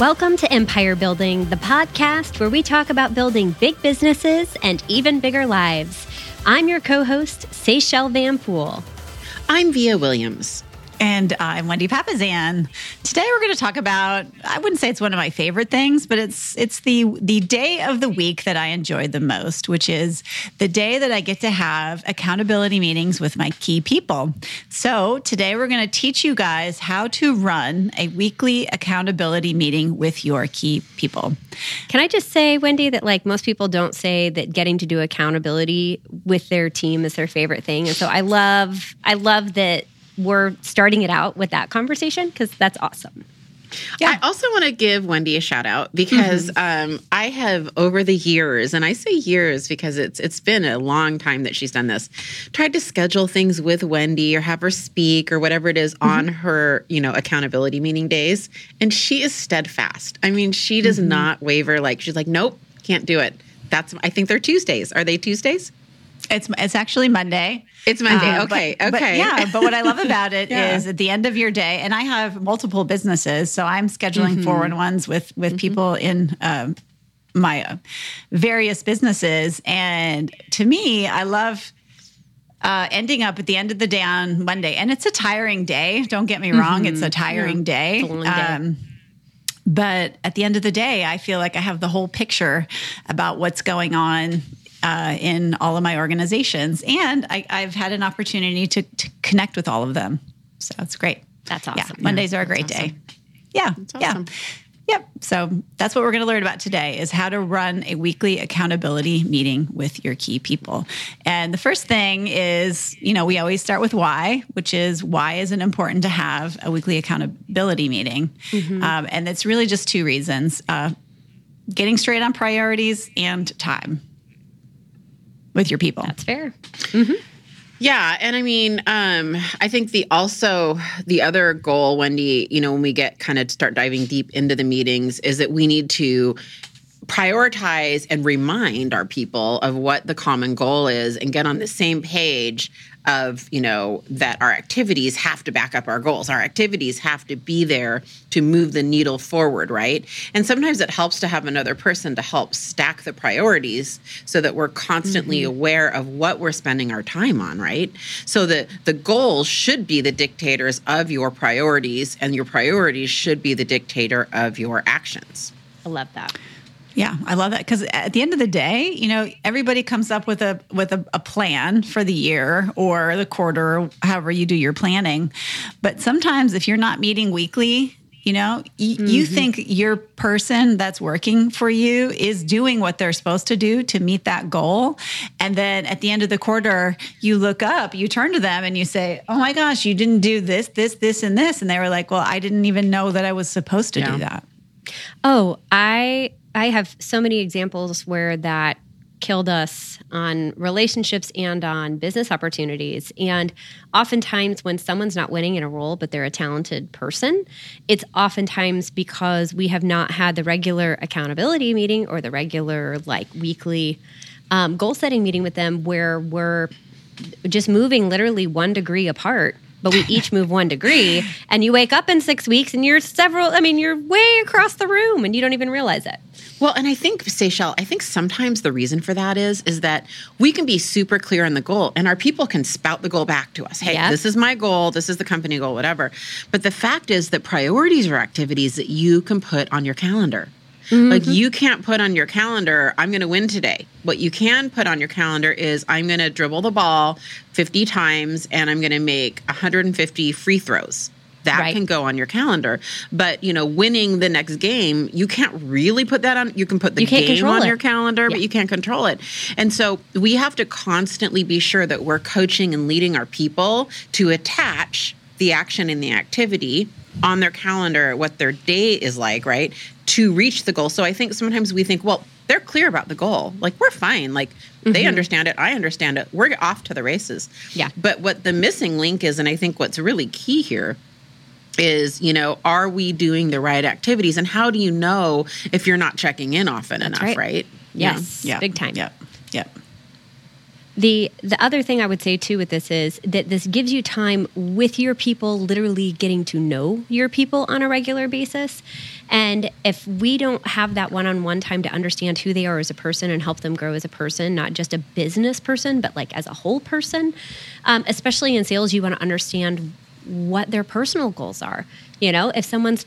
Welcome to Empire Building, the podcast where we talk about building big businesses and even bigger lives. I'm your co host, Seychelle Van Pool. I'm Via Williams. And I'm Wendy Papasan. Today we're going to talk about I wouldn't say it's one of my favorite things, but it's it's the the day of the week that I enjoy the most, which is the day that I get to have accountability meetings with my key people. So, today we're going to teach you guys how to run a weekly accountability meeting with your key people. Can I just say, Wendy, that like most people don't say that getting to do accountability with their team is their favorite thing. And so I love I love that we're starting it out with that conversation because that's awesome. Yeah. I also want to give Wendy a shout out because mm-hmm. um, I have over the years, and I say years because it's it's been a long time that she's done this. Tried to schedule things with Wendy or have her speak or whatever it is mm-hmm. on her you know accountability meeting days, and she is steadfast. I mean, she does mm-hmm. not waver. Like she's like, nope, can't do it. That's I think they're Tuesdays. Are they Tuesdays? It's it's actually Monday. It's Monday. Um, okay. But, okay. But yeah. But what I love about it yeah. is at the end of your day, and I have multiple businesses, so I'm scheduling mm-hmm. four one ones with with mm-hmm. people in. Um, my uh, various businesses and to me i love uh, ending up at the end of the day on Monday. And it's a tiring day. Don't get me wrong. Mm-hmm. It's a tiring yeah. day. A day. Um, but at the end of the day, I feel like I have the whole picture about what's going on uh, in all of my organizations. And I, have had an opportunity to, to, connect with all of them. So it's great. That's awesome. Yeah, Mondays are a great awesome. day. Yeah. Awesome. Yeah. Yep. So that's what we're going to learn about today is how to run a weekly accountability meeting with your key people. And the first thing is, you know, we always start with why, which is why is it important to have a weekly accountability meeting? Mm-hmm. Um, and it's really just two reasons. Uh, getting straight on priorities and time with your people. That's fair. Mm-hmm. Yeah, and I mean, um, I think the also the other goal, Wendy, you know, when we get kind of start diving deep into the meetings, is that we need to prioritize and remind our people of what the common goal is and get on the same page of you know that our activities have to back up our goals. Our activities have to be there to move the needle forward right? And sometimes it helps to have another person to help stack the priorities so that we're constantly mm-hmm. aware of what we're spending our time on right? So that the goals should be the dictators of your priorities and your priorities should be the dictator of your actions. I love that yeah, I love that because at the end of the day, you know, everybody comes up with a with a, a, plan for the year or the quarter, or however you do your planning. But sometimes, if you're not meeting weekly, you know, y- mm-hmm. you think your person that's working for you is doing what they're supposed to do to meet that goal, and then at the end of the quarter, you look up, you turn to them, and you say, "Oh my gosh, you didn't do this, this, this, and this," and they were like, "Well, I didn't even know that I was supposed to yeah. do that." Oh, I I have so many examples where that killed us on relationships and on business opportunities. And oftentimes, when someone's not winning in a role, but they're a talented person, it's oftentimes because we have not had the regular accountability meeting or the regular, like, weekly um, goal setting meeting with them where we're just moving literally one degree apart but we each move one degree. And you wake up in six weeks and you're several, I mean, you're way across the room and you don't even realize it. Well, and I think, Seychelle, I think sometimes the reason for that is is that we can be super clear on the goal and our people can spout the goal back to us. Hey, yep. this is my goal, this is the company goal, whatever. But the fact is that priorities are activities that you can put on your calendar. Mm-hmm. Like you can't put on your calendar, I'm going to win today. What you can put on your calendar is I'm going to dribble the ball 50 times and I'm going to make 150 free throws. That right. can go on your calendar. But, you know, winning the next game, you can't really put that on. You can put the game on it. your calendar, yeah. but you can't control it. And so we have to constantly be sure that we're coaching and leading our people to attach the action and the activity on their calendar what their day is like, right? To reach the goal. So I think sometimes we think, well, they're clear about the goal. Like we're fine. Like mm-hmm. they understand it. I understand it. We're off to the races. Yeah. But what the missing link is, and I think what's really key here is, you know, are we doing the right activities? And how do you know if you're not checking in often That's enough, right? right? Yes. Yeah. Big time. Yep. Yep. The the other thing I would say too with this is that this gives you time with your people, literally getting to know your people on a regular basis. And if we don't have that one on one time to understand who they are as a person and help them grow as a person, not just a business person, but like as a whole person, um, especially in sales, you want to understand what their personal goals are. You know, if someone's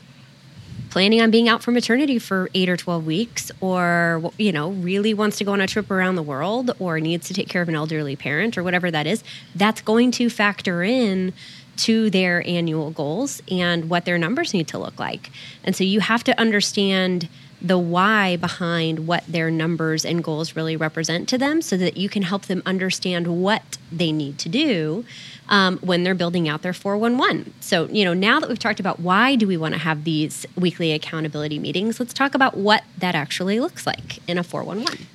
planning on being out for maternity for eight or 12 weeks, or, you know, really wants to go on a trip around the world or needs to take care of an elderly parent or whatever that is, that's going to factor in to their annual goals and what their numbers need to look like. And so you have to understand the why behind what their numbers and goals really represent to them so that you can help them understand what they need to do um, when they're building out their 411. So, you know, now that we've talked about why do we want to have these weekly accountability meetings, let's talk about what that actually looks like in a 411.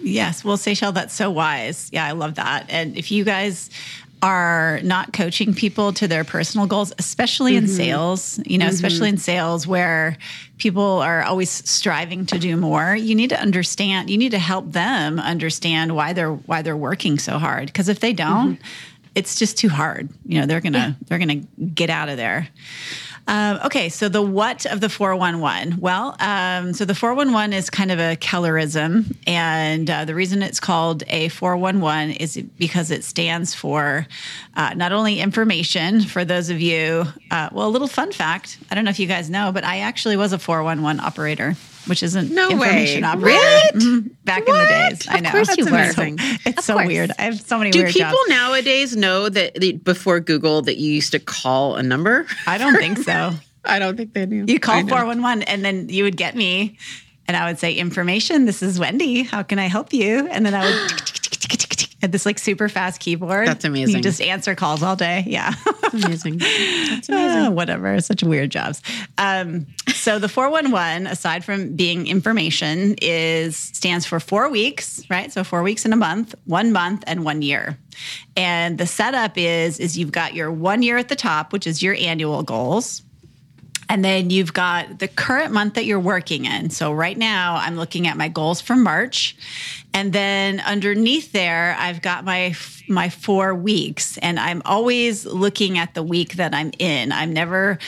Yes. Well, Seychelle, that's so wise. Yeah, I love that. And if you guys are not coaching people to their personal goals, especially mm-hmm. in sales, you know, mm-hmm. especially in sales where people are always striving to do more, you need to understand, you need to help them understand why they're why they're working so hard because if they don't, mm-hmm it's just too hard. You know, they're gonna yeah. they're gonna get out of there. Um, okay, so the what of the 411? Well, um, so the 411 is kind of a Kellerism. And uh, the reason it's called a 411 is because it stands for uh, not only information for those of you, uh, well, a little fun fact I don't know if you guys know, but I actually was a 411 operator which isn't no information way. operator. Mm-hmm. Back what? in the days, I know. Of course That's you amazing. were. It's of so course. weird. I have so many. Do people jobs. nowadays know that before Google that you used to call a number? I don't think so. I don't think they knew. You call four one one, and then you would get me, and I would say, "Information. This is Wendy. How can I help you?" And then I would. Had this like super fast keyboard. That's amazing. You just answer calls all day. Yeah. amazing. That's amazing. Uh, whatever. Such weird jobs. Um, so the 411, aside from being information, is stands for four weeks, right? So four weeks in a month, one month, and one year. And the setup is is you've got your one year at the top, which is your annual goals. And then you've got the current month that you're working in. So right now I'm looking at my goals for March. And then underneath there, I've got my my 4 weeks and I'm always looking at the week that I'm in. I'm never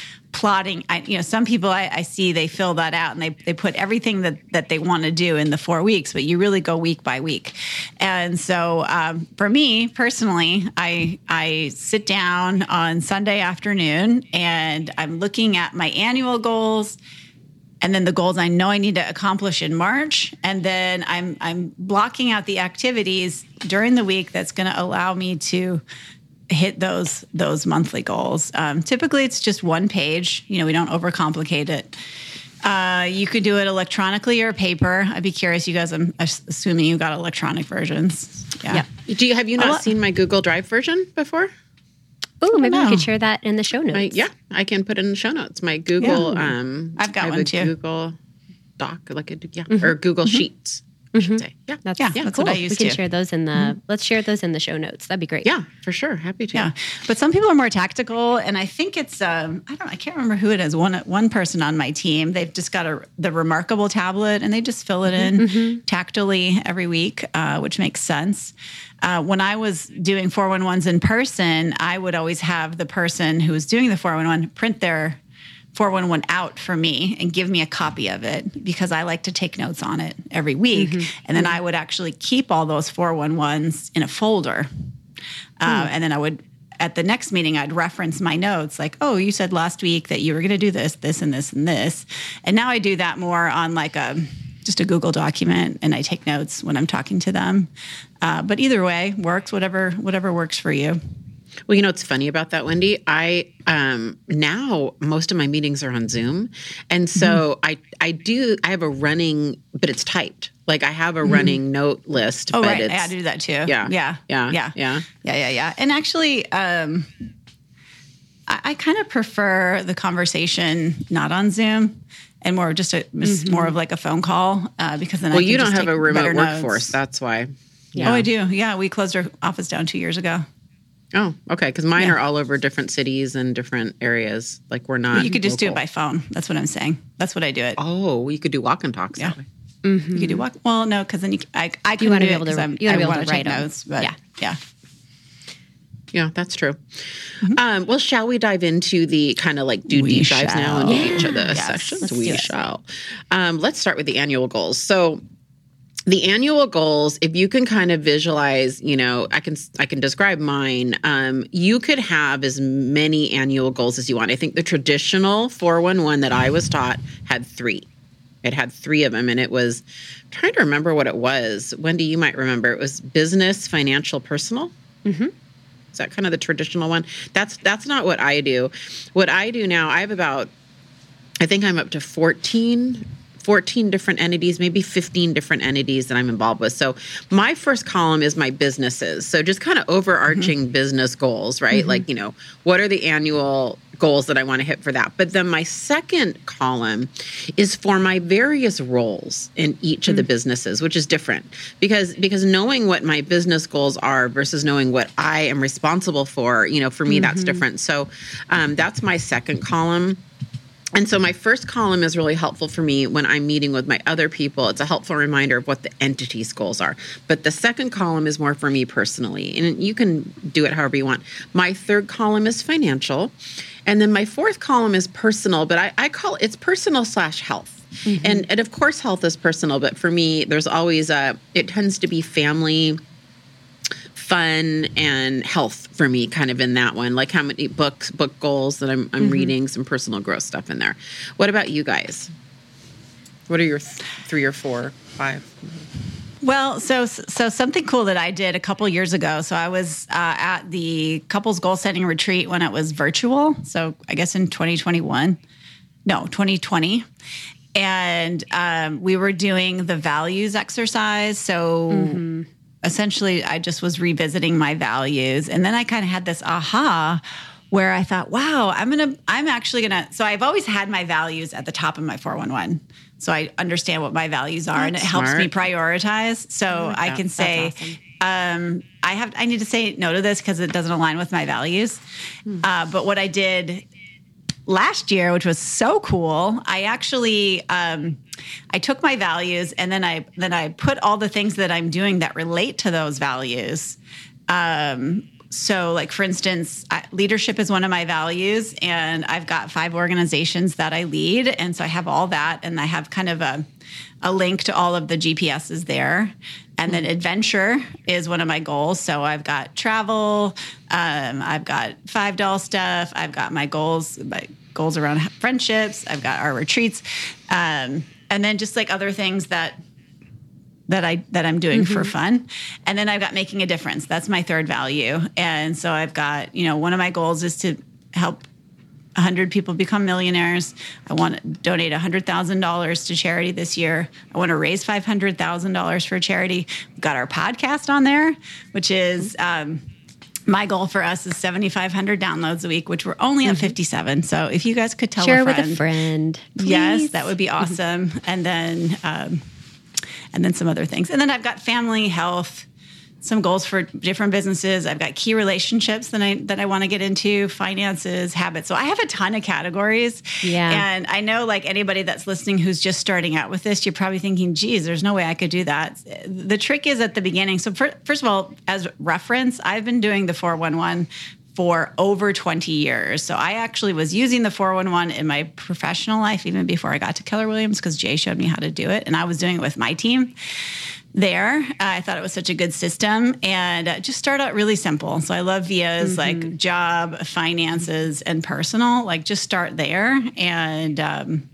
plotting. I, you know some people I, I, see they fill that out and they, they put everything that, that they want to do in the four weeks but you really go week by week. And so um, for me personally I I sit down on Sunday afternoon and I'm looking at my annual goals and then the goals I know I need to accomplish in March. And then I'm I'm blocking out the activities during the week that's going to allow me to hit those those monthly goals. Um, typically, it's just one page. You know, we don't overcomplicate it. Uh, you could do it electronically or paper. I'd be curious, you guys. I'm assuming you got electronic versions. Yeah. yeah. Do you have you not seen my Google Drive version before? Oh, maybe we could share that in the show notes. My, yeah, I can put it in the show notes. My Google. Yeah. Um, I've got one too. Google Doc, like a yeah, mm-hmm. or Google mm-hmm. Sheets. Mm-hmm. say. Yeah, that's yeah, yeah that's cool. what I used We can to. share those in the. Mm-hmm. Let's share those in the show notes. That'd be great. Yeah, for sure. Happy to. Yeah, but some people are more tactical, and I think it's. Um, I don't. I can't remember who it is. One one person on my team. They've just got a the remarkable tablet, and they just fill it in mm-hmm. tactily every week, uh, which makes sense. Uh, when I was doing 411s in person, I would always have the person who was doing the 411 print their 411 out for me and give me a copy of it because I like to take notes on it every week. Mm-hmm. And then. I would actually keep all those 411s in a folder. Uh, hmm. and then I would, at the next meeting, I'd reference my notes like, oh, you said last week that you were going to do this, this, and this, and this. And now I do that more on like a, just a Google document and I take notes when I'm talking to them. Uh, but either way works, whatever, whatever works for you. Well, you know what's funny about that, Wendy? I um, now most of my meetings are on Zoom, and so mm-hmm. I I do I have a running, but it's typed. Like I have a mm-hmm. running mm-hmm. note list. Oh right, I had to do that too. Yeah, yeah, yeah, yeah, yeah, yeah, yeah, yeah. And actually, um, I, I kind of prefer the conversation not on Zoom and more just a mm-hmm. more of like a phone call uh, because then well, you don't have a remote workforce. Notes. That's why. Yeah. Oh, I do. Yeah, we closed our office down two years ago. Oh, okay. Because mine yeah. are all over different cities and different areas. Like we're not. you could just local. do it by phone. That's what I'm saying. That's what I do it. Oh, you could do walk and talks. Yeah. Mm-hmm. You could do walk. Well, no, because then you, I, I couldn't do be able to. I'm, you want to be able to write notes. But yeah, yeah. Yeah, that's true. Mm-hmm. Um, well, shall we dive into the kind of like do we deep dives now into yeah. each of the yes, sessions? We shall. Um, let's start with the annual goals. So, the annual goals if you can kind of visualize you know i can i can describe mine um, you could have as many annual goals as you want i think the traditional 411 that i was taught had three it had three of them and it was I'm trying to remember what it was wendy you might remember it was business financial personal mm-hmm. Is that kind of the traditional one? That's that's not what I do. What I do now, I have about I think I'm up to 14 14 different entities, maybe 15 different entities that I'm involved with. So my first column is my businesses. So just kind of overarching mm-hmm. business goals, right? Mm-hmm. Like, you know, what are the annual goals that I want to hit for that. But then my second column is for my various roles in each of the mm. businesses, which is different because because knowing what my business goals are versus knowing what I am responsible for, you know, for me mm-hmm. that's different. So um, that's my second column. And so my first column is really helpful for me when I'm meeting with my other people. It's a helpful reminder of what the entity's goals are. But the second column is more for me personally. And you can do it however you want. My third column is financial. And then my fourth column is personal, but I, I call it, it's personal slash health. Mm-hmm. And, and of course, health is personal, but for me, there's always a, it tends to be family, fun, and health for me, kind of in that one. Like how many books, book goals that I'm, I'm mm-hmm. reading, some personal growth stuff in there. What about you guys? What are your th- three or four, five? Well, so so something cool that I did a couple years ago. So I was uh, at the couples goal setting retreat when it was virtual. So I guess in 2021, no, 2020, and um, we were doing the values exercise. So. Mm-hmm. Essentially, I just was revisiting my values. And then I kind of had this aha where I thought, wow, I'm going to, I'm actually going to. So I've always had my values at the top of my 411 so I understand what my values are, That's and it helps me prioritize. So I, I can say, awesome. um, I have I need to say no to this because it doesn't align with my values. Hmm. Uh, but what I did last year, which was so cool, I actually um, I took my values and then I then I put all the things that I'm doing that relate to those values. Um, so, like for instance, I, leadership is one of my values, and I've got five organizations that I lead, and so I have all that, and I have kind of a a link to all of the GPSs there. And then adventure is one of my goals. So I've got travel, um, I've got five doll stuff, I've got my goals, my goals around friendships, I've got our retreats, um, and then just like other things that that I that I'm doing mm-hmm. for fun. And then I've got making a difference. That's my third value. And so I've got, you know, one of my goals is to help 100 people become millionaires. I want to donate $100,000 to charity this year. I want to raise $500,000 for charity. We've got our podcast on there, which is um, my goal for us is 7,500 downloads a week, which we're only at mm-hmm. 57. So if you guys could tell Share a friend, with a friend, please. yes, that would be awesome. And then um, and then some other things. And then I've got family, health, some goals for different businesses. I've got key relationships that I that I want to get into, finances, habits. So I have a ton of categories. Yeah. And I know like anybody that's listening who's just starting out with this, you're probably thinking, geez, there's no way I could do that. The trick is at the beginning. So for, first of all, as reference, I've been doing the 411 for over 20 years. So I actually was using the 411 in my professional life even before I got to Keller Williams because Jay showed me how to do it. And I was doing it with my team there. Uh, I thought it was such a good system and uh, just start out really simple. So I love VIAs mm-hmm. like job, finances, and personal. Like just start there. And, um,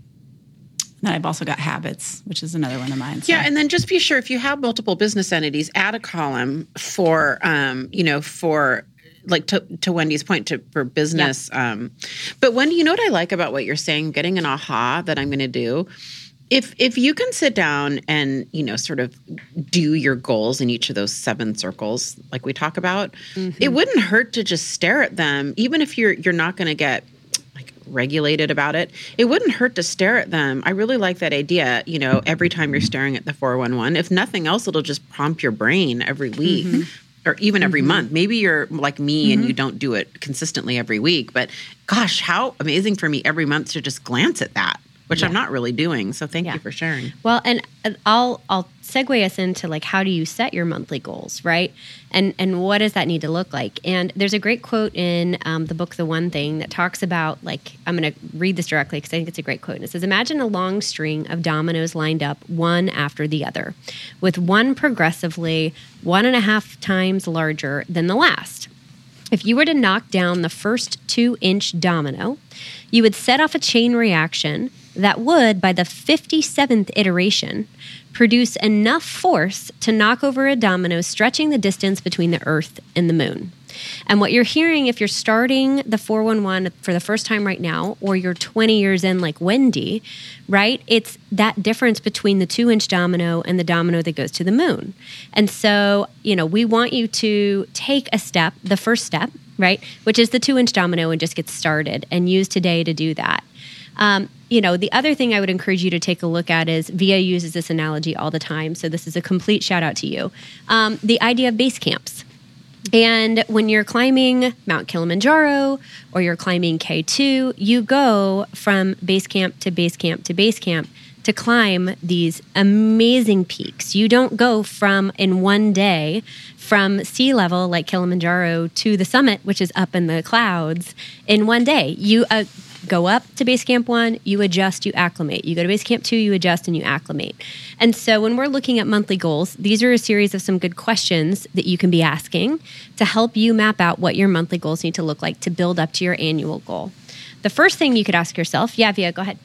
then I've also got habits, which is another one of mine. So. Yeah, and then just be sure if you have multiple business entities, add a column for, um, you know, for like to, to Wendy's point to for business. Yeah. Um, but Wendy, you know what I like about what you're saying, getting an aha that I'm going to do. If if you can sit down and you know sort of do your goals in each of those seven circles, like we talk about, mm-hmm. it wouldn't hurt to just stare at them, even if you're you're not going to get like regulated about it. It wouldn't hurt to stare at them. I really like that idea. You know, every time you're staring at the 411, if nothing else, it'll just prompt your brain every week. Mm-hmm or even every mm-hmm. month. Maybe you're like me mm-hmm. and you mm-hmm. don't do it consistently every week, but gosh, how amazing for me every month to just glance at that. Which yeah. I'm not really doing. So thank yeah. you for sharing. Well, and I'll I'll segue us into like how do you set your monthly goals, right? And and what does that need to look like? And there's a great quote in um, the book The One Thing that talks about like I'm going to read this directly because I think it's a great quote. And it says, "Imagine a long string of dominoes lined up one after the other, with one progressively one and a half times larger than the last." If you were to knock down the first two inch domino, you would set off a chain reaction that would, by the 57th iteration, produce enough force to knock over a domino stretching the distance between the Earth and the moon. And what you're hearing if you're starting the 411 for the first time right now, or you're 20 years in, like Wendy, right? It's that difference between the two inch domino and the domino that goes to the moon. And so, you know, we want you to take a step, the first step, right? Which is the two inch domino and just get started and use today to do that. Um, you know, the other thing I would encourage you to take a look at is VIA uses this analogy all the time. So this is a complete shout out to you. Um, the idea of base camps. And when you're climbing Mount Kilimanjaro or you're climbing K2, you go from base camp to base camp to base camp to climb these amazing peaks. You don't go from in one day from sea level like Kilimanjaro to the summit, which is up in the clouds, in one day. You uh, go up to base camp one, you adjust, you acclimate. You go to base camp two, you adjust and you acclimate. And so when we're looking at monthly goals, these are a series of some good questions that you can be asking to help you map out what your monthly goals need to look like to build up to your annual goal. The first thing you could ask yourself, yeah, Via, go ahead.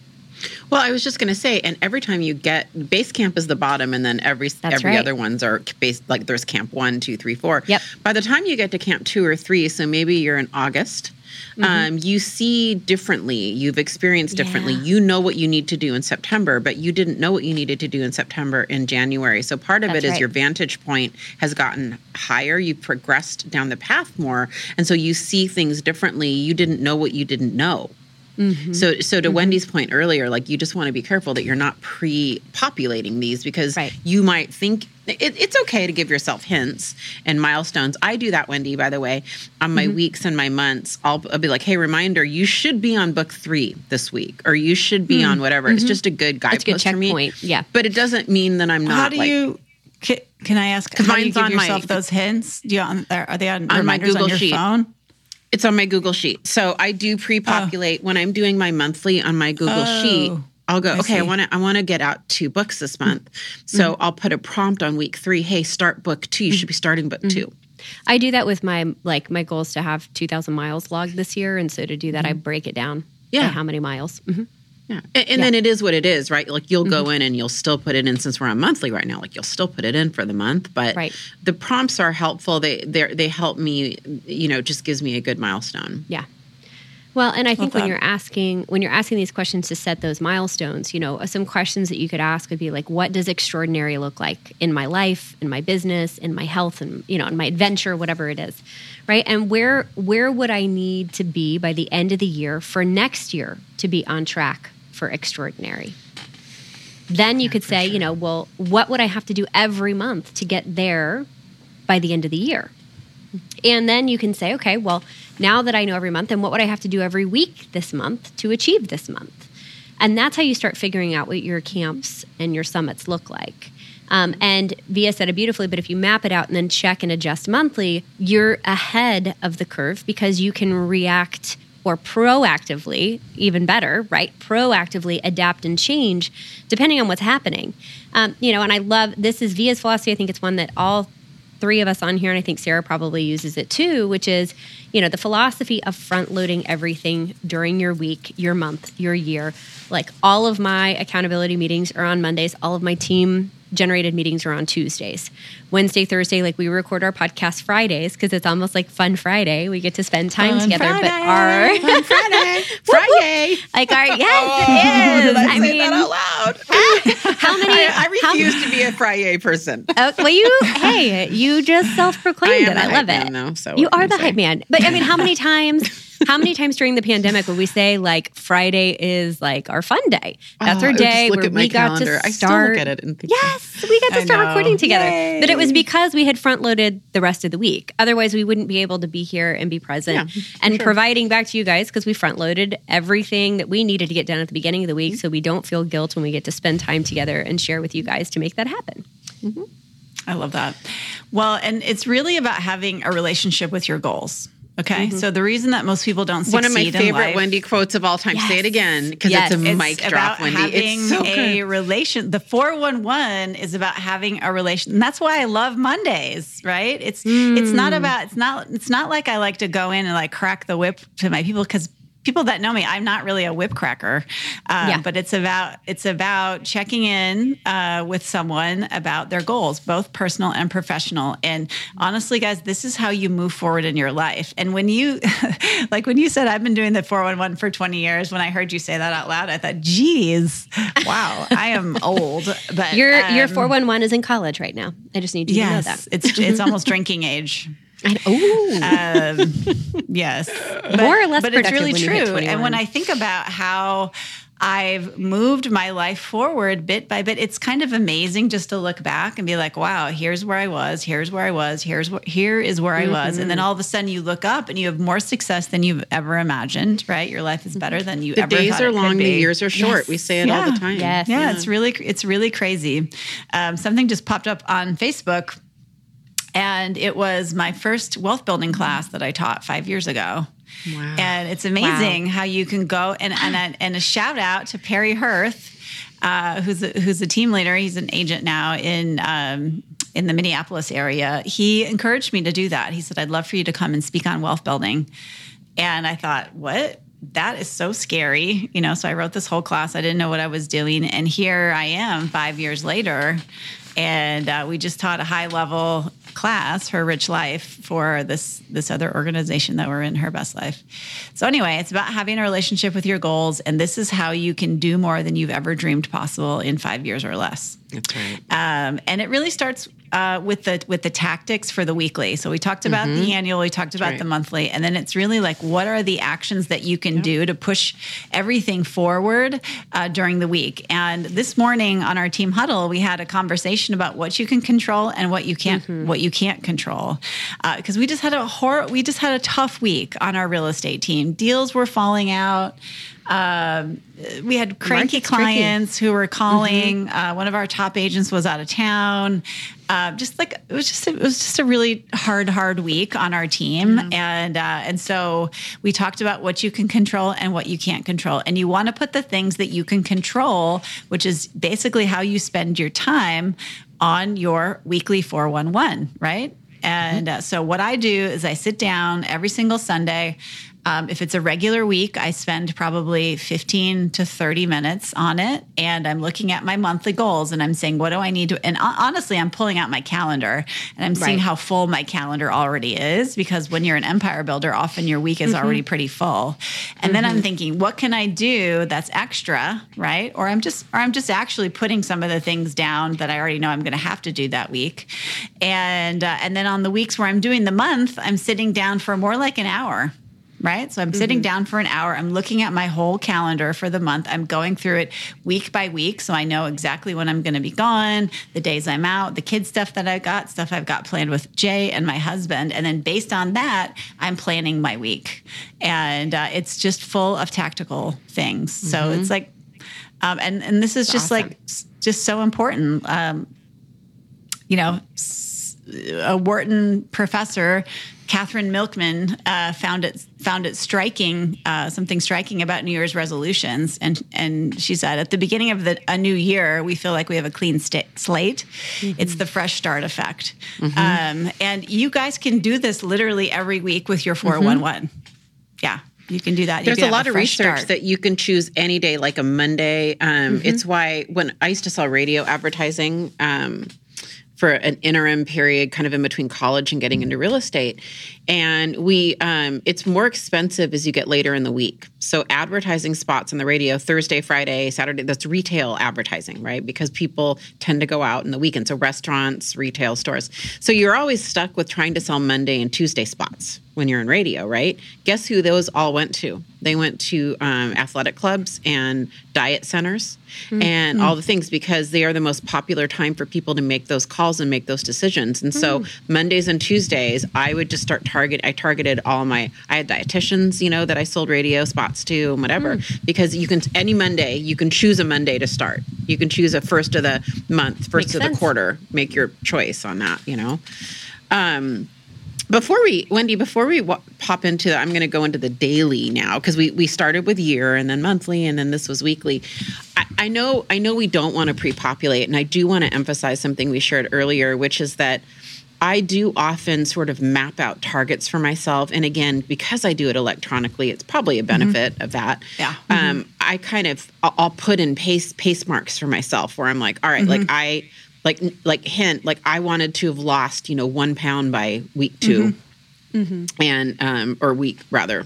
Well, I was just going to say, and every time you get base camp is the bottom, and then every That's every right. other ones are base like there's camp one, two, three, four. Yep. By the time you get to camp two or three, so maybe you're in August, Mm-hmm. Um, you see differently. You've experienced differently. Yeah. You know what you need to do in September, but you didn't know what you needed to do in September in January. So part of That's it is right. your vantage point has gotten higher. You've progressed down the path more, and so you see things differently. You didn't know what you didn't know. Mm-hmm. So, so to mm-hmm. Wendy's point earlier, like you just want to be careful that you're not pre-populating these because right. you might think it, it's okay to give yourself hints and milestones. I do that, Wendy. By the way, on my mm-hmm. weeks and my months, I'll, I'll, be like, "Hey, reminder: you should be on book three this week, or you should be on mm. whatever." It's mm-hmm. just a good guidepost good for me. Point. Yeah, but it doesn't mean that I'm not. How do like, you? Can, I ask? How do you give yourself my, those hints? Do you on, are they on, on reminders my Google on your sheet. phone? It's on my Google Sheet. So I do pre-populate oh. when I'm doing my monthly on my Google oh. Sheet. I'll go, I okay, see. I want to I want to get out two books this month. So mm-hmm. I'll put a prompt on week 3, hey, start book 2. You mm-hmm. should be starting book mm-hmm. 2. I do that with my like my goal is to have 2000 miles logged this year and so to do that I mm-hmm. break it down. Yeah. how many miles. Mm-hmm. Yeah. And, and yeah. then it is what it is, right? Like you'll mm-hmm. go in and you'll still put it in since we're on monthly right now, like you'll still put it in for the month. But right. the prompts are helpful. They they they help me, you know, just gives me a good milestone. Yeah. Well, and I think okay. when you're asking when you're asking these questions to set those milestones, you know, some questions that you could ask would be like, what does extraordinary look like in my life, in my business, in my health, and you know, in my adventure, whatever it is, right? And where where would I need to be by the end of the year for next year to be on track for extraordinary. Then you yeah, could say, sure. you know, well, what would I have to do every month to get there by the end of the year? And then you can say, okay, well, now that I know every month, then what would I have to do every week this month to achieve this month? And that's how you start figuring out what your camps and your summits look like. Um, and Via said it beautifully, but if you map it out and then check and adjust monthly, you're ahead of the curve because you can react or proactively, even better, right? Proactively adapt and change depending on what's happening. Um, you know, and I love this is Via's philosophy. I think it's one that all three of us on here, and I think Sarah probably uses it too, which is, you know, the philosophy of front loading everything during your week, your month, your year. Like all of my accountability meetings are on Mondays, all of my team generated meetings are on Tuesdays. Wednesday, Thursday, like we record our podcast Fridays because it's almost like Fun Friday. We get to spend time fun together. Friday. But our Fun Friday, Friday, like our yes, oh, it is. Did I, I say mean, that out loud? how many? I, I refuse how, to be a Friday person. Uh, well, you hey, you just self proclaimed it. I love it. Man, though, so you are the say? hype man. But I mean, how many times? How many times during the pandemic would we say like Friday is like our fun day? That's oh, our day where we got to start. I still at it and think, yes, we got to start recording together. Yay. But it was because we had front loaded the rest of the week. Otherwise, we wouldn't be able to be here and be present yeah, and sure. providing back to you guys because we front loaded everything that we needed to get done at the beginning of the week, mm-hmm. so we don't feel guilt when we get to spend time together and share with you guys to make that happen. Mm-hmm. I love that. Well, and it's really about having a relationship with your goals. Okay, mm-hmm. so the reason that most people don't succeed one of my favorite life, Wendy quotes of all time. Yes. Say it again because yes. it's a it's mic drop, Wendy. It's so a good. relation. The four one one is about having a relation, and that's why I love Mondays. Right? It's mm. it's not mm. about it's not it's not like I like to go in and like crack the whip to my people because people that know me, I'm not really a whip cracker, um, yeah. but it's about it's about checking in uh, with someone about their goals, both personal and professional. And honestly, guys, this is how you move forward in your life. And when you, like when you said, I've been doing the 411 for 20 years. When I heard you say that out loud, I thought, geez, wow, I am old. But your um, your 411 is in college right now. I just need you yes, to know that it's it's almost drinking age. Oh, um, yes, but, more or less, but it's really true. And when I think about how I've moved my life forward bit by bit. It's kind of amazing just to look back and be like, wow, here's where I was, here's where I was, here's what here is where mm-hmm. I was. And then mm-hmm. all of a sudden you look up and you have more success than you've ever imagined, right? Your life is better than you the ever days are long, the years are short. Yes. We say it yeah. all the time. Yes. Yeah, yeah, it's really it's really crazy. Um, something just popped up on Facebook and it was my first wealth building class that I taught five years ago. Wow. And it's amazing wow. how you can go and, and, a, and a shout out to Perry Hirth, uh, who's a, who's a team leader. He's an agent now in um, in the Minneapolis area. He encouraged me to do that. He said, "I'd love for you to come and speak on wealth building." And I thought, what? That is so scary, you know. So I wrote this whole class. I didn't know what I was doing, and here I am, five years later, and uh, we just taught a high level class, her rich life, for this this other organization that we're in, her best life. So anyway, it's about having a relationship with your goals, and this is how you can do more than you've ever dreamed possible in five years or less. That's right. Um, and it really starts uh, with the with the tactics for the weekly. So we talked about mm-hmm. the annual, we talked about right. the monthly, and then it's really like what are the actions that you can do to push everything forward uh, during the week. And this morning on our team huddle, we had a conversation about what you can control and what you can't mm-hmm. what you can't control because uh, we just had a hor- we just had a tough week on our real estate team. Deals were falling out. Um, we had cranky Market's clients tricky. who were calling. Mm-hmm. Uh, one of our top agents was out of town. Uh, just like it was just it was just a really hard hard week on our team, mm-hmm. and uh, and so we talked about what you can control and what you can't control, and you want to put the things that you can control, which is basically how you spend your time on your weekly four one one, right? And mm-hmm. uh, so, what I do is I sit down every single Sunday. Um, if it's a regular week, I spend probably 15 to 30 minutes on it. And I'm looking at my monthly goals and I'm saying, what do I need to? And honestly, I'm pulling out my calendar and I'm seeing right. how full my calendar already is because when you're an empire builder, often your week is mm-hmm. already pretty full. And mm-hmm. then I'm mm-hmm. thinking, what can I do that's extra, right? Or I'm just, or I'm just actually putting some of the things down that I already know I'm going to have to do that week. And, uh, and then on the weeks where I'm doing the month, I'm sitting down for more like an hour right? So I'm mm-hmm. sitting down for an hour. I'm looking at my whole calendar for the month. I'm going through it week by week. So I know exactly when I'm going to be gone, the days I'm out, the kid stuff that I've got, stuff I've got planned with Jay and my husband. And then based on that, I'm planning my week. And uh, it's just full of tactical things. Mm-hmm. So it's like, um, and, and this is That's just awesome. like, just so important. Um, you know, a Wharton professor Katherine Milkman uh, found it found it striking uh, something striking about New Year's resolutions, and and she said at the beginning of the, a new year we feel like we have a clean st- slate. Mm-hmm. It's the fresh start effect, mm-hmm. um, and you guys can do this literally every week with your four one one. Yeah, you can do that. There's a lot a of research start. that you can choose any day, like a Monday. Um, mm-hmm. It's why when I used to sell radio advertising. Um, for an interim period, kind of in between college and getting into real estate. And we, um, it's more expensive as you get later in the week. So advertising spots on the radio Thursday, Friday, Saturday, that's retail advertising, right? Because people tend to go out in the weekend. So restaurants, retail stores. So you're always stuck with trying to sell Monday and Tuesday spots when you're in radio, right? Guess who those all went to? They went to um, athletic clubs and diet centers mm-hmm. and all the things because they are the most popular time for people to make those calls and make those decisions. And so mm. Mondays and Tuesdays, I would just start target. I targeted all my. I had dietitians, you know, that I sold radio spots to and whatever mm. because you can any Monday you can choose a Monday to start. You can choose a first of the month, first Makes of sense. the quarter. Make your choice on that. You know. Um, before we, Wendy, before we w- pop into, the, I'm going to go into the daily now because we we started with year and then monthly and then this was weekly. I, I know I know we don't want to pre-populate, and I do want to emphasize something we shared earlier, which is that I do often sort of map out targets for myself, and again, because I do it electronically, it's probably a mm-hmm. benefit mm-hmm. of that. Yeah, um, mm-hmm. I kind of I'll, I'll, put in pace pace marks for myself where I'm like, all right, mm-hmm. like I like like hint like i wanted to have lost you know one pound by week 2 mm-hmm. Mm-hmm. and um or week rather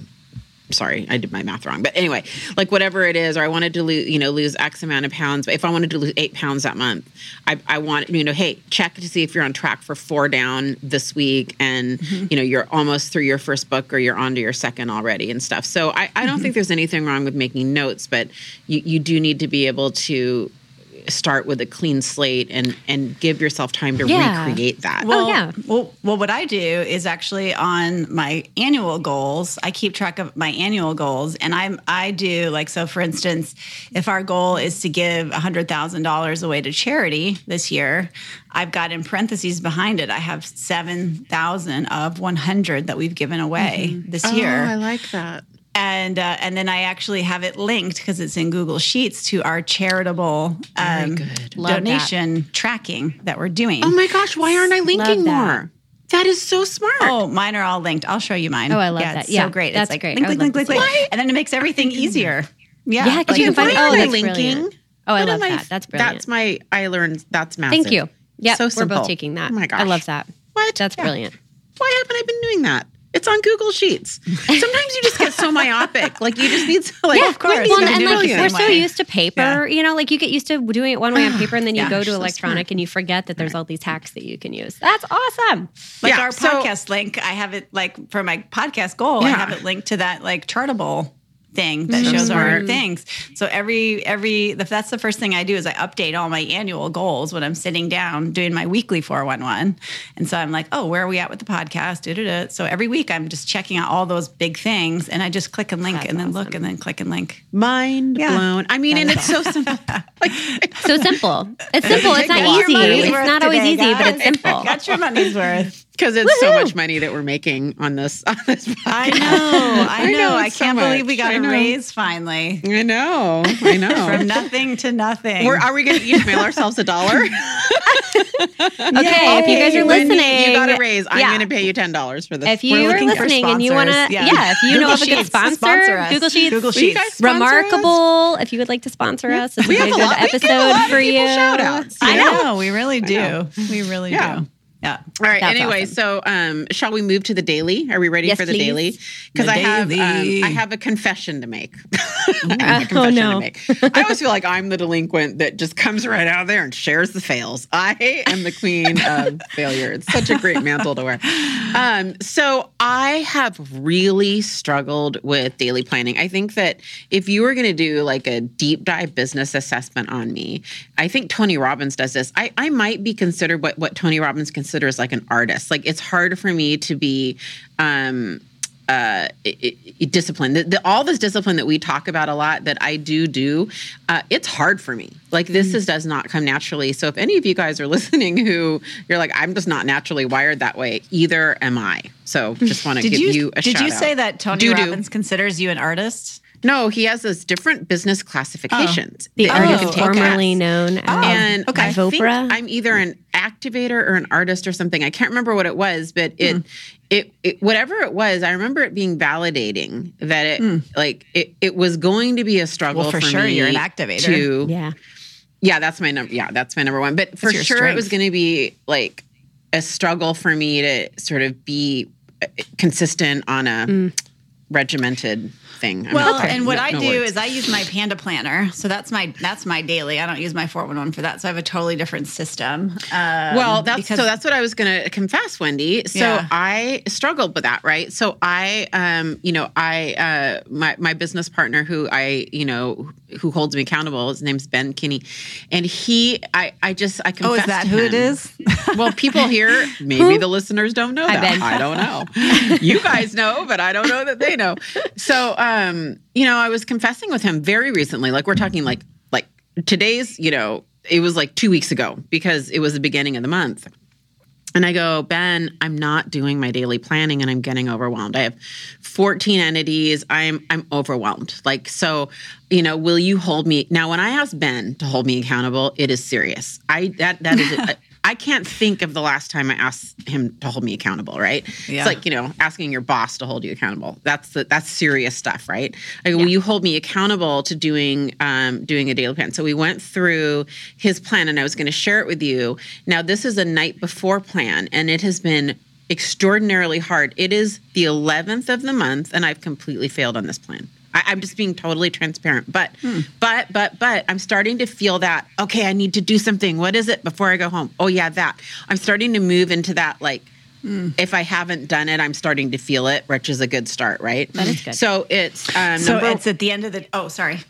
sorry i did my math wrong but anyway like whatever it is or i wanted to lose you know lose x amount of pounds but if i wanted to lose eight pounds that month i, I want you know hey check to see if you're on track for four down this week and mm-hmm. you know you're almost through your first book or you're on to your second already and stuff so i, I don't mm-hmm. think there's anything wrong with making notes but you, you do need to be able to start with a clean slate and and give yourself time to yeah. recreate that. Well, oh, yeah. Well, well, what I do is actually on my annual goals. I keep track of my annual goals, and I'm I do like so. For instance, if our goal is to give hundred thousand dollars away to charity this year, I've got in parentheses behind it. I have seven thousand of one hundred that we've given away mm-hmm. this oh, year. I like that and uh, and then I actually have it linked because it's in Google Sheets to our charitable um, donation that. tracking that we're doing. Oh my gosh, why aren't I linking more? That is so smart. Oh, mine are all linked. I'll show you mine. Oh, I love yeah, that. Yeah, so great. That's it's like great. link, link, link, link, link, and then it makes everything easier. Yeah, yeah, because like, you can find. Oh, that's linking. Brilliant. Oh, I what love that. That's brilliant. That's my. I learned. That's massive. Thank you. Yeah, so simple. we're both taking that. Oh my gosh, I love that. What? That's yeah. brilliant. Why haven't I been doing that? It's on Google Sheets. Sometimes you just get so myopic. Like you just need to like Yeah, of course. Well, and, and like we're so used to paper, yeah. you know, like you get used to doing it one way on paper and then you yeah, go to electronic so and you forget that there's all these hacks that you can use. That's awesome. Like yeah, our podcast so, link, I have it like for my podcast goal, I have it linked to that like chartable thing that mm-hmm. shows our things. So every every that's the first thing I do is I update all my annual goals when I'm sitting down doing my weekly 411. And so I'm like, oh, where are we at with the podcast? Da-da-da. So every week I'm just checking out all those big things and I just click and link that's and then awesome. look and then click and link. Mind yeah. blown. I mean, that and it's awesome. so simple. like, so simple. It's simple. It's not easy. It's not always today, easy, guys. but it's simple. Got your money's worth because it's Woo-hoo! so much money that we're making on this on this podcast. I know, I know. I, can't so believe we got a raise finally. I know, I know. From nothing to nothing. We're, are we going to each mail ourselves a dollar? okay, if you guys are listening, If you got a raise. I'm yeah. going to pay you ten dollars for this. If you are listening and you want to, yeah. yeah. if you Google know of a good sponsor, sponsor Google Sheets, Google Sheets, remarkable. Us? If you would like to sponsor us, this we would be a good episode for you. Shout outs. I know, we really do. We really do. Yeah. All right. That's anyway, awesome. so um, shall we move to the daily? Are we ready yes, for the please. daily? Because I have um, I have a confession to make. a confession oh no! I always feel like I'm the delinquent that just comes right out there and shares the fails. I am the queen of failure. It's such a great mantle to wear. Um, so I have really struggled with daily planning. I think that if you were going to do like a deep dive business assessment on me, I think Tony Robbins does this. I, I might be considered what what Tony Robbins considers consider as like an artist. Like it's hard for me to be um, uh, it, it, discipline. The, the, all this discipline that we talk about a lot that I do do, uh, it's hard for me. Like this mm. is, does not come naturally. So if any of you guys are listening who you're like, I'm just not naturally wired that way, either am I. So just want to give you, you a Did you say out. that Tony Do-do. Robbins considers you an artist? No, he has those different business classifications. Oh, the artist formerly known as oh, and okay. Vopra. I'm either an activator or an artist or something. I can't remember what it was, but it, mm. it, it, whatever it was, I remember it being validating that it, mm. like, it, it was going to be a struggle well, for, for sure. Me you're an activator. To, yeah, yeah, that's my number. Yeah, that's my number one. But for sure, strength. it was going to be like a struggle for me to sort of be uh, consistent on a mm. regimented thing. I'm well, and what No- I do words. is I use my Panda planner. So that's my that's my daily. I don't use my 411 for that. So I have a totally different system. Um, Well, that's because- so that's what I was going to confess, Wendy. So Yeah. I struggled with that, right? So I, um, you know, I, uh, my my business partner, who I, you know, who holds me accountable, his name's Ben Kinney, and he, I, I just, I confessed Oh, is that who it him. is? Well, people here, maybe the listeners don't know Hi, that. Ben. I don't know. you guys know, but I don't know that they know. So, um, Um, you know, I was confessing with him very recently. Like we're talking like like today's, you know, it was like 2 weeks ago because it was the beginning of the month. And I go, Ben, I'm not doing my daily planning and I'm getting overwhelmed. I have 14 entities. I'm I'm overwhelmed. Like so, you know, will you hold me now when I ask Ben to hold me accountable, it is serious. I that that is I can't think of the last time I asked him to hold me accountable, right? Yeah. It's like, you know, asking your boss to hold you accountable. That's the, that's serious stuff, right? I go, will you hold me accountable to doing um, doing a daily plan? So we went through his plan and I was going to share it with you. Now this is a night before plan and it has been extraordinarily hard. It is the 11th of the month and I've completely failed on this plan. I, I'm just being totally transparent. But, hmm. but, but, but I'm starting to feel that, okay, I need to do something. What is it before I go home? Oh, yeah, that. I'm starting to move into that, like, hmm. if I haven't done it, I'm starting to feel it, which is a good start, right? That is good. So it's um, so it's at the end of the. Oh, sorry.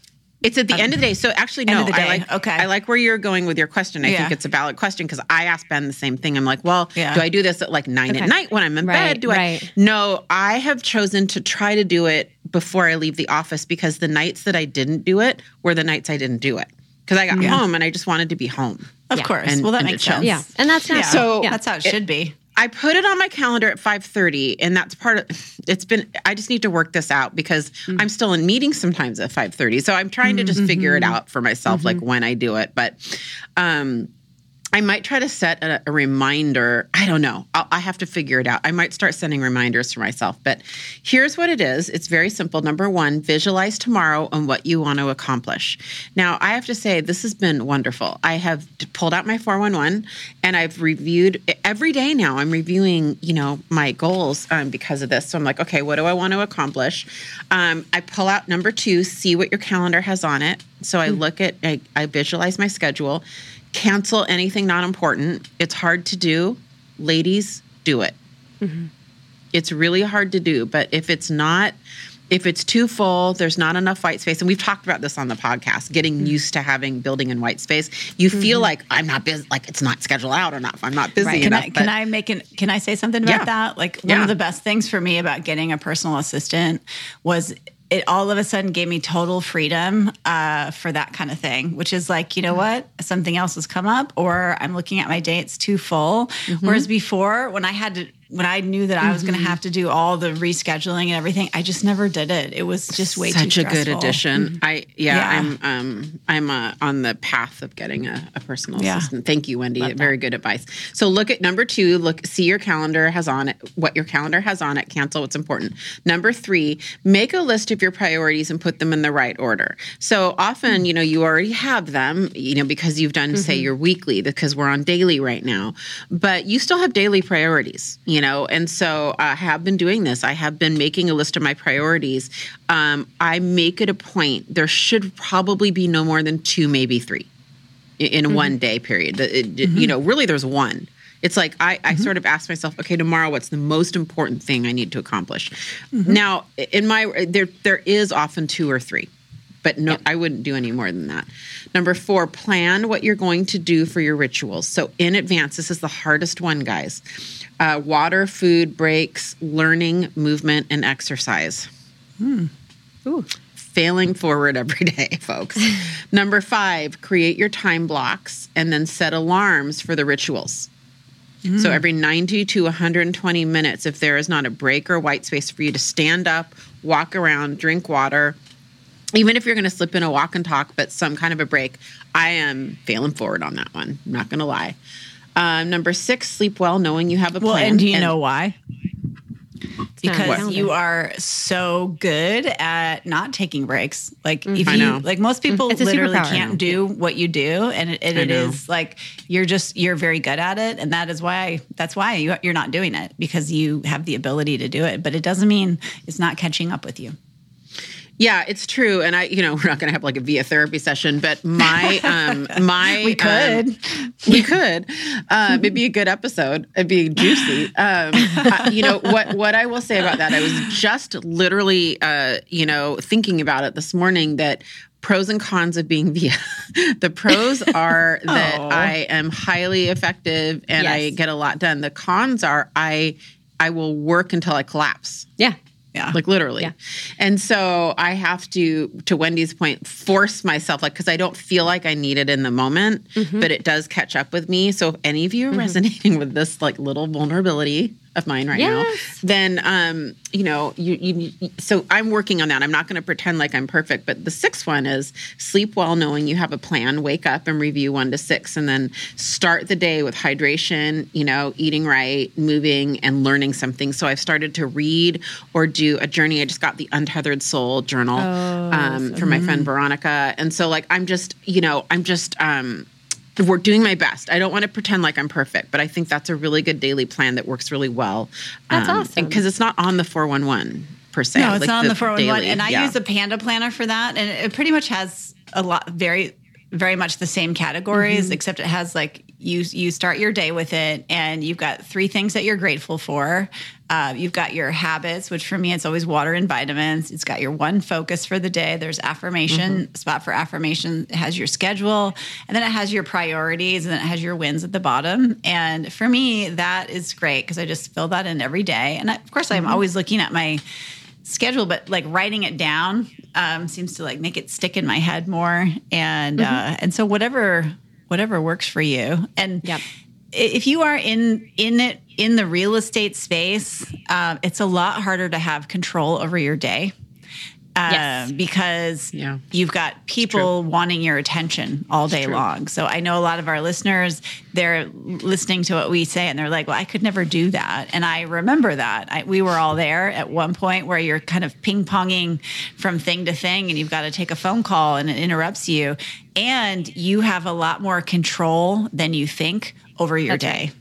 it's at the um, end of the day. So actually, no. I like. Okay. I like where you're going with your question. I Yeah. think it's a valid question because I asked Ben the same thing. I'm like, well, Yeah. do I do this at like nine Okay. at night when I'm in Right, bed? Do I? No, I have chosen to try to do it before I leave the office because the nights that I didn't do it were the nights I didn't do it because I got Yeah. home and I just wanted to be home. Of Yeah. course. And- well, that makes sense. Yeah, and that's Yeah. So- yeah. that's how it should be. I put it on my calendar at 5:30 and that's part of it's been I just need to work this out because Mm. I'm still in meetings sometimes at 5:30. So I'm trying to just figure Mm-hmm. it out for myself like when I do it, but um I might try to set a, a reminder. I don't know. I'll, I have to figure it out. I might start sending reminders for myself. But here's what it is it's very simple. Number one, visualize tomorrow and what you want to accomplish. Now, I have to say, this has been wonderful. I have pulled out my 411 and I've reviewed every day now. I'm reviewing, you know, my goals um, because of this. So I'm like, okay, what do I want to accomplish? Um, I pull out number two, see what your calendar has on it. So I look at, I, I visualize my schedule cancel anything not important. It's hard to do. Ladies, do it. Mm-hmm. It's really hard to do, but if it's not, if it's too full, there's not enough white space, and we've talked about this on the podcast, getting mm-hmm. used to having building in white space. You feel mm-hmm. like I'm not busy, like it's not scheduled out or not. I'm not busy Right. Can enough. I, can but- I make an can I say something about Yeah. that? Like one Yeah. of the best things for me about getting a personal assistant was it all of a sudden gave me total freedom uh, for that kind of thing, which is like, you know what? Something else has come up, or I'm looking at my day, it's too full. Mm-hmm. Whereas before, when I had to, when I knew that I was going to have to do all the rescheduling and everything, I just never did it. It was just way too much. such a stressful. good addition. I yeah, Yeah. I'm um I'm uh, on the path of getting a, a personal Yeah. assistant. Thank you, Wendy. Very good advice. So look at number two. Look, see your calendar has on it. What your calendar has on it. Cancel what's important. Number three, make a list of your priorities and put them in the right order. So often, you know, you already have them, you know, because you've done say your weekly because we're on daily right now, but you still have daily priorities, you know, and so I have been doing this. I have been making a list of my priorities. Um, I make it a point. There should probably be no more than two, maybe three in mm-hmm. one day period. It- it- You mm-hmm. know, really, there's one. It's like I, I mm-hmm. sort of ask myself, okay, tomorrow, what's the most important thing I need to accomplish? Now, in my there, there is often two or three, but no, I wouldn't do any more than that. Number four, plan what you're going to do for your rituals. So in advance, this is the hardest one, guys. Uh, water, food, breaks, learning, movement, and exercise Ooh. failing forward every day, folks. Number five, create your time blocks and then set alarms for the rituals. So every 90 to 120 minutes, if there is not a break or white space for you to stand up, walk around, drink water, even if you're going to slip in a walk and talk, but some kind of a break, I am failing forward on that one. I'm not going to lie. Uh, number six, sleep well, knowing you have a plan. Well, plan. and do you know why? not on the Because you are so good at not taking breaks. Like if I you know. like most people It's a literally can't do what you do, and it, it know. is like you're just you're very good at it, and that is why that's why you, you're not doing it because you have the ability to do it. But it doesn't mean it's not catching up with you. Yeah, it's true. And I, you know, we're not going to have like a via therapy session, but my, um, my, we could, um, we could, uh, it'd be a good episode. It'd be juicy. Um, I, you know, what, what I will say about that, I was just literally, uh, you know, thinking about it this morning that pros and cons of being via. the pros are that I am highly effective and yes. I get a lot done. The cons are I I will work until I collapse. Yeah. Yeah. Like literally. Yeah. And so I have to, to Wendy's point, force myself, like, because I don't feel like I need it in the moment, mm-hmm. but it does catch up with me. So if any of you are mm-hmm. resonating with this, like, little vulnerability, of mine right yes. now, then um, you know, you, you, so I'm working on that. I'm not going to pretend like I'm perfect, but the sixth one is sleep well, knowing you have a plan. Wake up and review one to six, and then start the day with hydration. You know, eating right, moving, and learning something. So I've started to read or do a journey. I just got the Untethered Soul journal oh, um, from my friend Veronica, and so like I'm just, you know, I'm just. Um, we're doing my best. I don't want to pretend like I'm perfect, but I think that's a really good daily plan that works really well. That's um, awesome. Because it's not on the 411 per se. No, it's like not on the 411. Daily, and I yeah. use a Panda planner for that. And it pretty much has a lot, very, very much the same categories, mm-hmm. except it has like you you start your day with it and you've got three things that you're grateful for. Uh, you've got your habits which for me it's always water and vitamins. It's got your one focus for the day. There's affirmation mm-hmm. spot for affirmation. It has your schedule and then it has your priorities and then it has your wins at the bottom. And for me that is great because i just fill that in every day. And I, of course i'm mm-hmm. always looking at my schedule but like writing it down um, seems to like make it stick in my head more. And mm-hmm. uh, and so whatever whatever works for you. And yep. if you are in in it in the real estate space, uh, it's a lot harder to have control over your day. Uh, yes. because yeah. you've got people wanting your attention all day long. So I know a lot of our listeners, they're listening to what we say and they're like, well, I could never do that. And I remember that. I, we were all there at one point where you're kind of ping ponging from thing to thing and you've got to take a phone call and it interrupts you. And you have a lot more control than you think over your That's day. Right.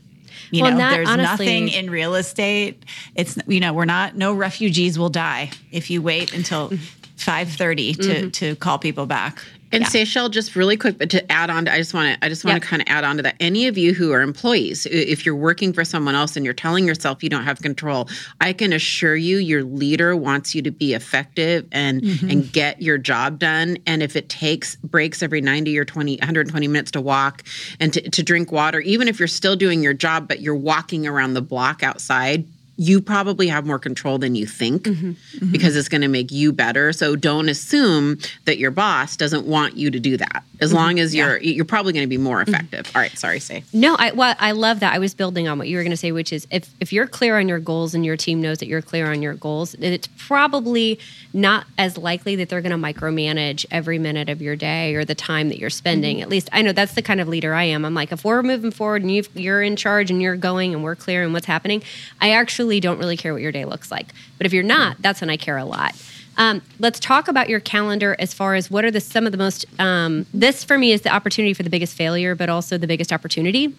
You well, know, that, there's honestly, nothing in real estate. It's you know, we're not no refugees will die if you wait until 5:30 to mm-hmm. to call people back. And yeah. Seychelle, just really quick, but to add on, to, I just want to, I just want yep. to kind of add on to that. Any of you who are employees, if you're working for someone else and you're telling yourself you don't have control, I can assure you, your leader wants you to be effective and mm-hmm. and get your job done. And if it takes breaks every 90 or 20, 120 minutes to walk and to, to drink water, even if you're still doing your job, but you're walking around the block outside you probably have more control than you think mm-hmm. Mm-hmm. because it's going to make you better. So don't assume that your boss doesn't want you to do that. As mm-hmm. long as you're yeah. you're probably going to be more mm-hmm. effective. All right, sorry, say. No, I well, I love that. I was building on what you were going to say, which is if if you're clear on your goals and your team knows that you're clear on your goals, then it's probably not as likely that they're going to micromanage every minute of your day or the time that you're spending. Mm-hmm. At least I know that's the kind of leader I am. I'm like, if we're moving forward and you you're in charge and you're going and we're clear on what's happening, I actually don't really care what your day looks like. But if you're not, that's when I care a lot. Um, let's talk about your calendar as far as what are the some of the most. Um, this for me is the opportunity for the biggest failure, but also the biggest opportunity,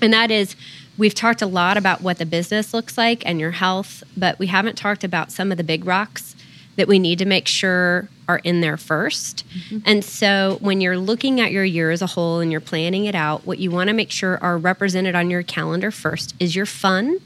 and that is we've talked a lot about what the business looks like and your health, but we haven't talked about some of the big rocks that we need to make sure are in there 1st mm-hmm. And so when you're looking at your year as a whole and you're planning it out, what you want to make sure are represented on your calendar first is your fun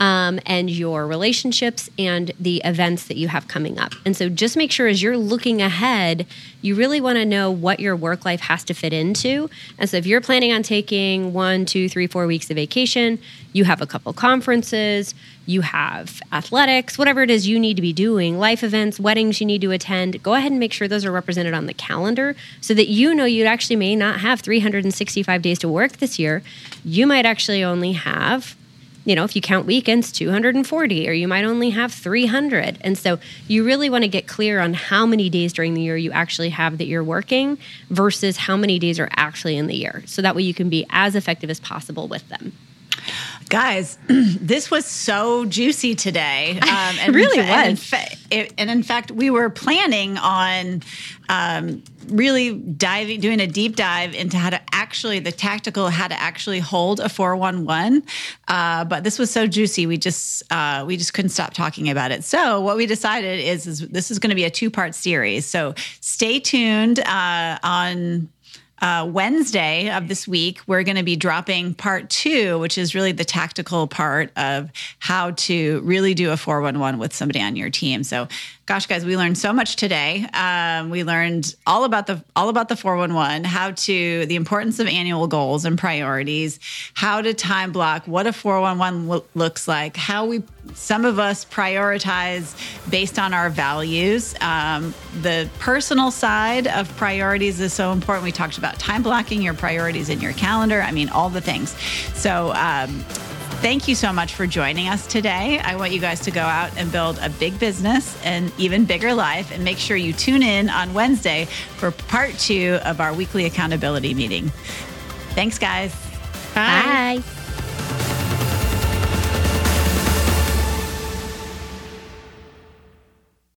um, and your relationships and the events that you have coming up. And so just make sure as you're looking ahead, you really want to know what your work life has to fit into. And so if you're planning on taking one, two, three, four weeks of vacation, you have a couple conferences, you have athletics, whatever it is you need to be doing, life events, weddings you need to attend, go ahead and make sure those are represented on the calendar so that you know you actually may not have 365 days to work this year. You might actually only have you know, if you count weekends, 240, or you might only have 300. And so you really want to get clear on how many days during the year you actually have that you're working versus how many days are actually in the year. So that way you can be as effective as possible with them. Guys, this was so juicy today. Um, and it really was. And in, fa- and in, fact, we were planning on um, really diving, doing a deep dive into how to actually, the tactical, how to actually hold a 411. Uh, but this was so juicy, we just, uh, we just couldn't stop talking about it. So what we decided is, is this is going to be a two part series. So stay tuned uh, on uh, Wednesday of this week, we're going to be dropping part two, which is really the tactical part of how to really do a 411 with somebody on your team. So gosh, guys, we learned so much today. Um, we learned all about the all about the 411, how to the importance of annual goals and priorities, how to time block, what a 411 lo- looks like, how we some of us prioritize based on our values. Um, the personal side of priorities is so important. We talked about time blocking your priorities in your calendar. I mean, all the things. So. Um, Thank you so much for joining us today. I want you guys to go out and build a big business and even bigger life. And make sure you tune in on Wednesday for part two of our weekly accountability meeting. Thanks, guys. Bye. Bye.